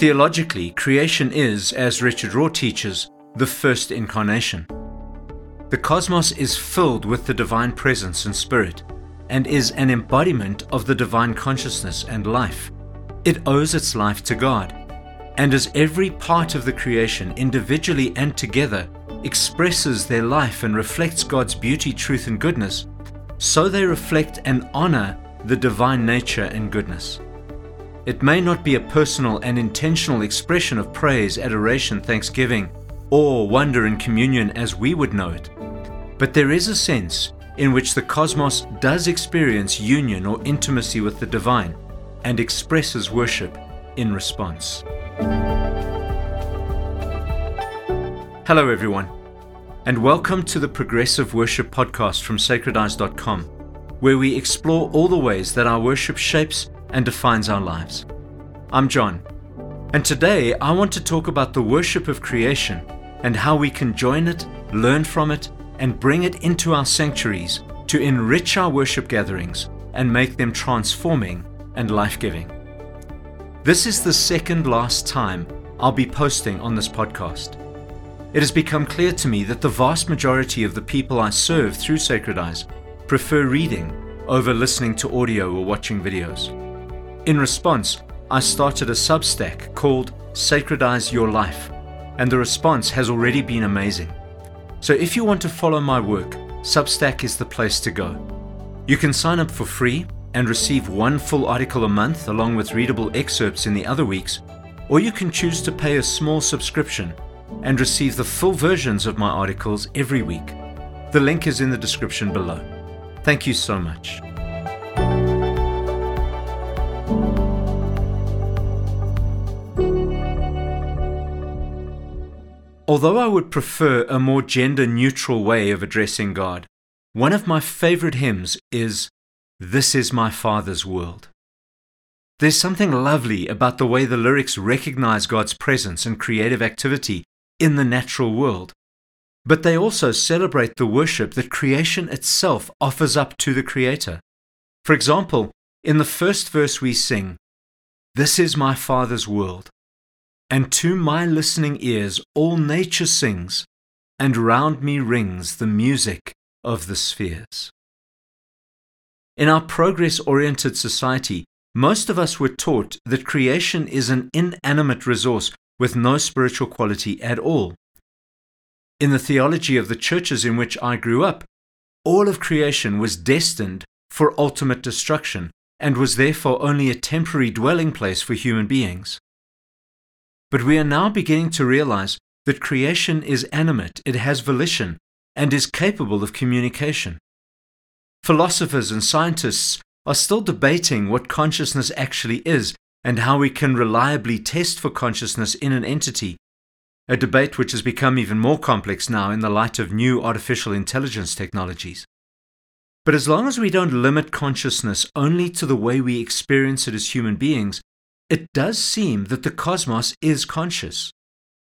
Theologically, creation is, as Richard Rohr teaches, the first incarnation. The cosmos is filled with the divine presence and spirit, and is an embodiment of the divine consciousness and life. It owes its life to God, and as every part of the creation, individually and together, expresses their life and reflects God's beauty, truth, and goodness, so they reflect and honor the divine nature and goodness. It may not be a personal and intentional expression of praise, adoration, thanksgiving, or wonder and communion as we would know it, but there is a sense in which the cosmos does experience union or intimacy with the divine and expresses worship in response. Hello, everyone, and welcome to the Progressive Worship Podcast from sacredise.com, where we explore all the ways that our worship shapes and defines our lives. I'm John, and today I want to talk about the worship of creation and how we can join it, learn from it, and bring it into our sanctuaries to enrich our worship gatherings and make them transforming and life giving. This is the second last time I'll be posting on this podcast. It has become clear to me that the vast majority of the people I serve through Sacredise prefer reading over listening to audio or watching videos. In response, I started a Substack called Sacredise Your Life, and the response has already been amazing. So if you want to follow my work, Substack is the place to go. You can sign up for free and receive one full article a month along with readable excerpts in the other weeks, or you can choose to pay a small subscription and receive the full versions of my articles every week. The link is in the description below. Thank you so much. Although I would prefer a more gender neutral way of addressing God, one of my favorite hymns is This is My Father's World. There's something lovely about the way the lyrics recognize God's presence and creative activity in the natural world. But they also celebrate the worship that creation itself offers up to the Creator. For example, in the first verse we sing, This is my Father's world, and to my listening ears all nature sings, and round me rings the music of the spheres. In our progress oriented society, most of us were taught that creation is an inanimate resource with no spiritual quality at all. In the theology of the churches in which I grew up, all of creation was destined for ultimate destruction and was therefore only a temporary dwelling place for human beings. But we are now beginning to realize that creation is animate, it has volition, and is capable of communication. Philosophers and scientists are still debating what consciousness actually is and how we can reliably test for consciousness in an entity, a debate which has become even more complex now in the light of new artificial intelligence technologies. But as long as we don't limit consciousness only to the way we experience it as human beings, it does seem that the cosmos is conscious.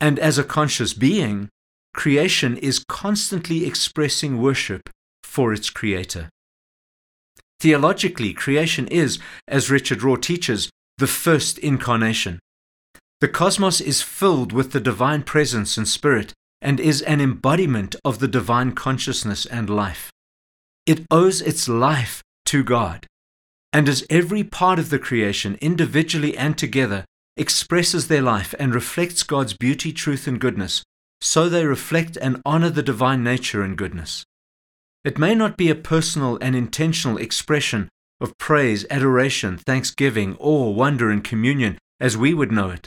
And as a conscious being, creation is constantly expressing worship for its creator. Theologically, creation is, as Richard Rohr teaches, the first incarnation. The cosmos is filled with the divine presence and spirit and is an embodiment of the divine consciousness and life. It owes its life to God. And as every part of the creation, individually and together, expresses their life and reflects God's beauty, truth, and goodness, so they reflect and honor the divine nature and goodness. It may not be a personal and intentional expression of praise, adoration, thanksgiving, awe, wonder, and communion as we would know it.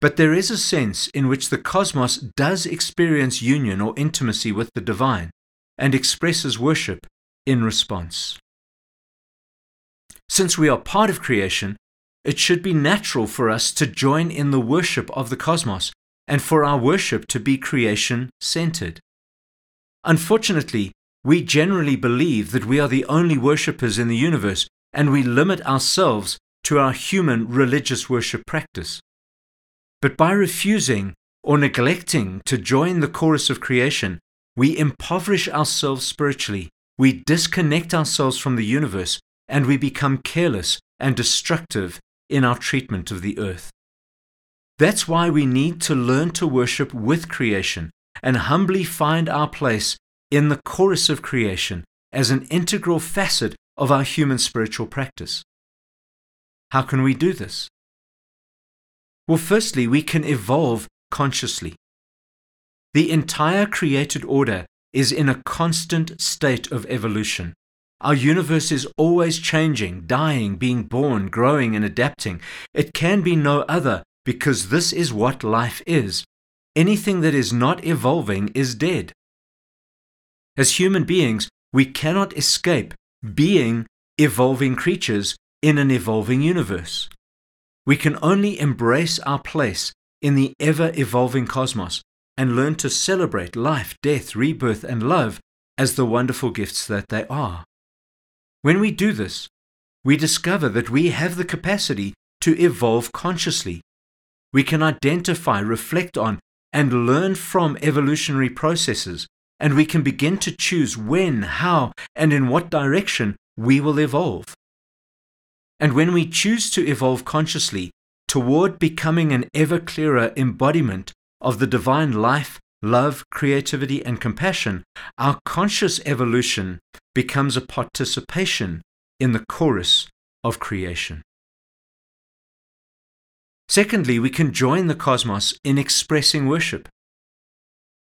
But there is a sense in which the cosmos does experience union or intimacy with the divine and expresses worship in response. Since we are part of creation, it should be natural for us to join in the worship of the cosmos and for our worship to be creation centered. Unfortunately, we generally believe that we are the only worshippers in the universe, and we limit ourselves to our human religious worship practice. But by refusing or neglecting to join the chorus of creation, we impoverish ourselves spiritually, we disconnect ourselves from the universe, and we become careless and destructive in our treatment of the earth. That's why we need to learn to worship with creation and humbly find our place in the chorus of creation as an integral facet of our human spiritual practice. How can we do this? Well, firstly, we can evolve consciously. The entire created order is in a constant state of evolution. Our universe is always changing, dying, being born, growing, and adapting. It can be no other because this is what life is. Anything that is not evolving is dead. As human beings, we cannot escape being evolving creatures in an evolving universe. We can only embrace our place in the ever evolving cosmos and learn to celebrate life, death, rebirth, and love as the wonderful gifts that they are. When we do this, we discover that we have the capacity to evolve consciously. We can identify, reflect on, and learn from evolutionary processes, and we can begin to choose when, how, and in what direction we will evolve. And when we choose to evolve consciously toward becoming an ever clearer embodiment of the divine life, love, creativity, and compassion, our conscious evolution becomes a participation in the chorus of creation. Secondly, we can join the cosmos in expressing worship.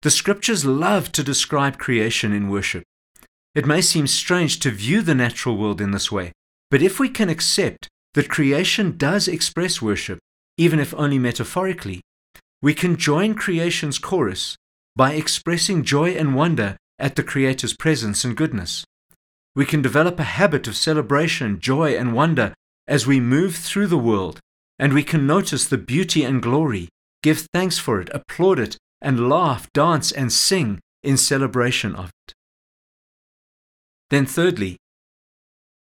The scriptures love to describe creation in worship. It may seem strange to view the natural world in this way, but if we can accept that creation does express worship, even if only metaphorically, we can join creation's chorus by expressing joy and wonder at the Creator's presence and goodness. We can develop a habit of celebration, joy, and wonder as we move through the world, and we can notice the beauty and glory, give thanks for it, applaud it, and laugh, dance, and sing in celebration of it. Then, thirdly,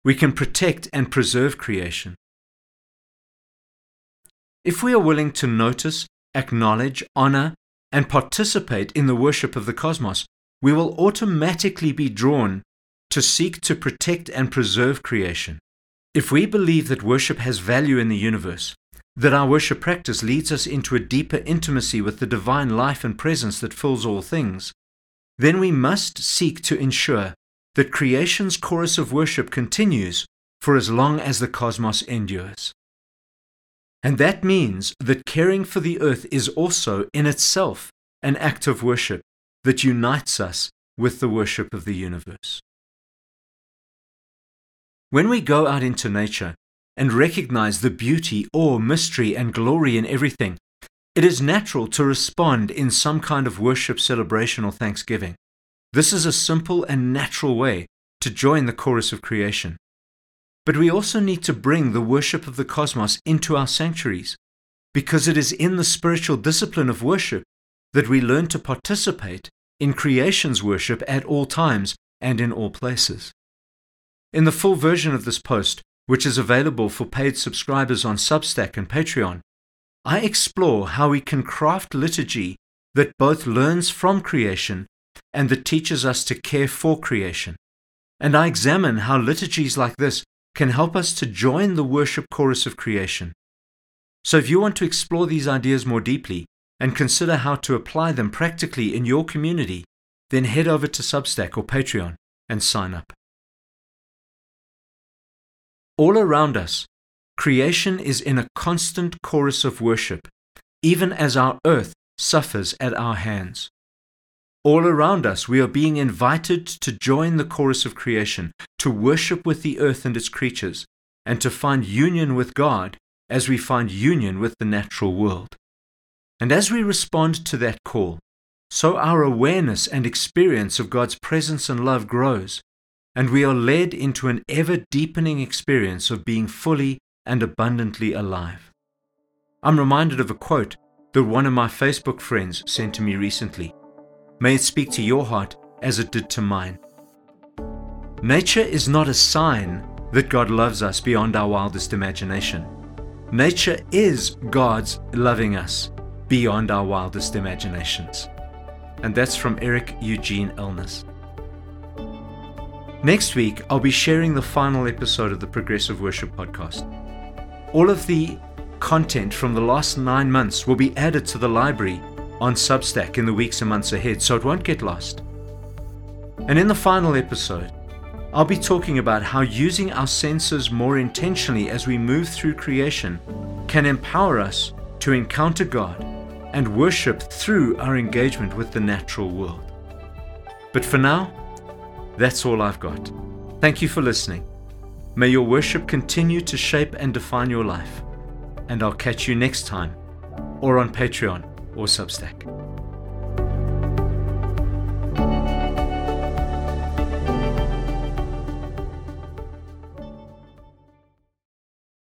we can protect and preserve creation. If we are willing to notice, acknowledge, honor, and participate in the worship of the cosmos, we will automatically be drawn to seek to protect and preserve creation. If we believe that worship has value in the universe, that our worship practice leads us into a deeper intimacy with the divine life and presence that fills all things, then we must seek to ensure that creation's chorus of worship continues for as long as the cosmos endures. And that means that caring for the earth is also in itself an act of worship that unites us with the worship of the universe. When we go out into nature and recognize the beauty, awe, mystery, and glory in everything, it is natural to respond in some kind of worship, celebration, or thanksgiving. This is a simple and natural way to join the chorus of creation. But we also need to bring the worship of the cosmos into our sanctuaries, because it is in the spiritual discipline of worship that we learn to participate in creation's worship at all times and in all places. In the full version of this post, which is available for paid subscribers on Substack and Patreon, I explore how we can craft liturgy that both learns from creation and that teaches us to care for creation. And I examine how liturgies like this can help us to join the worship chorus of creation. So if you want to explore these ideas more deeply and consider how to apply them practically in your community, then head over to Substack or Patreon and sign up. All around us, creation is in a constant chorus of worship, even as our earth suffers at our hands. All around us, we are being invited to join the chorus of creation, to worship with the earth and its creatures, and to find union with God as we find union with the natural world. And as we respond to that call, so our awareness and experience of God's presence and love grows, and we are led into an ever deepening experience of being fully and abundantly alive. I'm reminded of a quote that one of my Facebook friends sent to me recently. May it speak to your heart as it did to mine. Nature is not a sign that God loves us beyond our wildest imagination. Nature is God's loving us beyond our wildest imaginations. And that's from Eric Eugene Elnes. Next week, I'll be sharing the final episode of the Progressive Worship Podcast. All of the content from the last nine months will be added to the library on Substack in the weeks and months ahead, so it won't get lost. And in the final episode, I'll be talking about how using our senses more intentionally as we move through creation can empower us to encounter God and worship through our engagement with the natural world. But for now, that's all I've got. Thank you for listening. May your worship continue to shape and define your life. And I'll catch you next time, or on Patreon or Substack.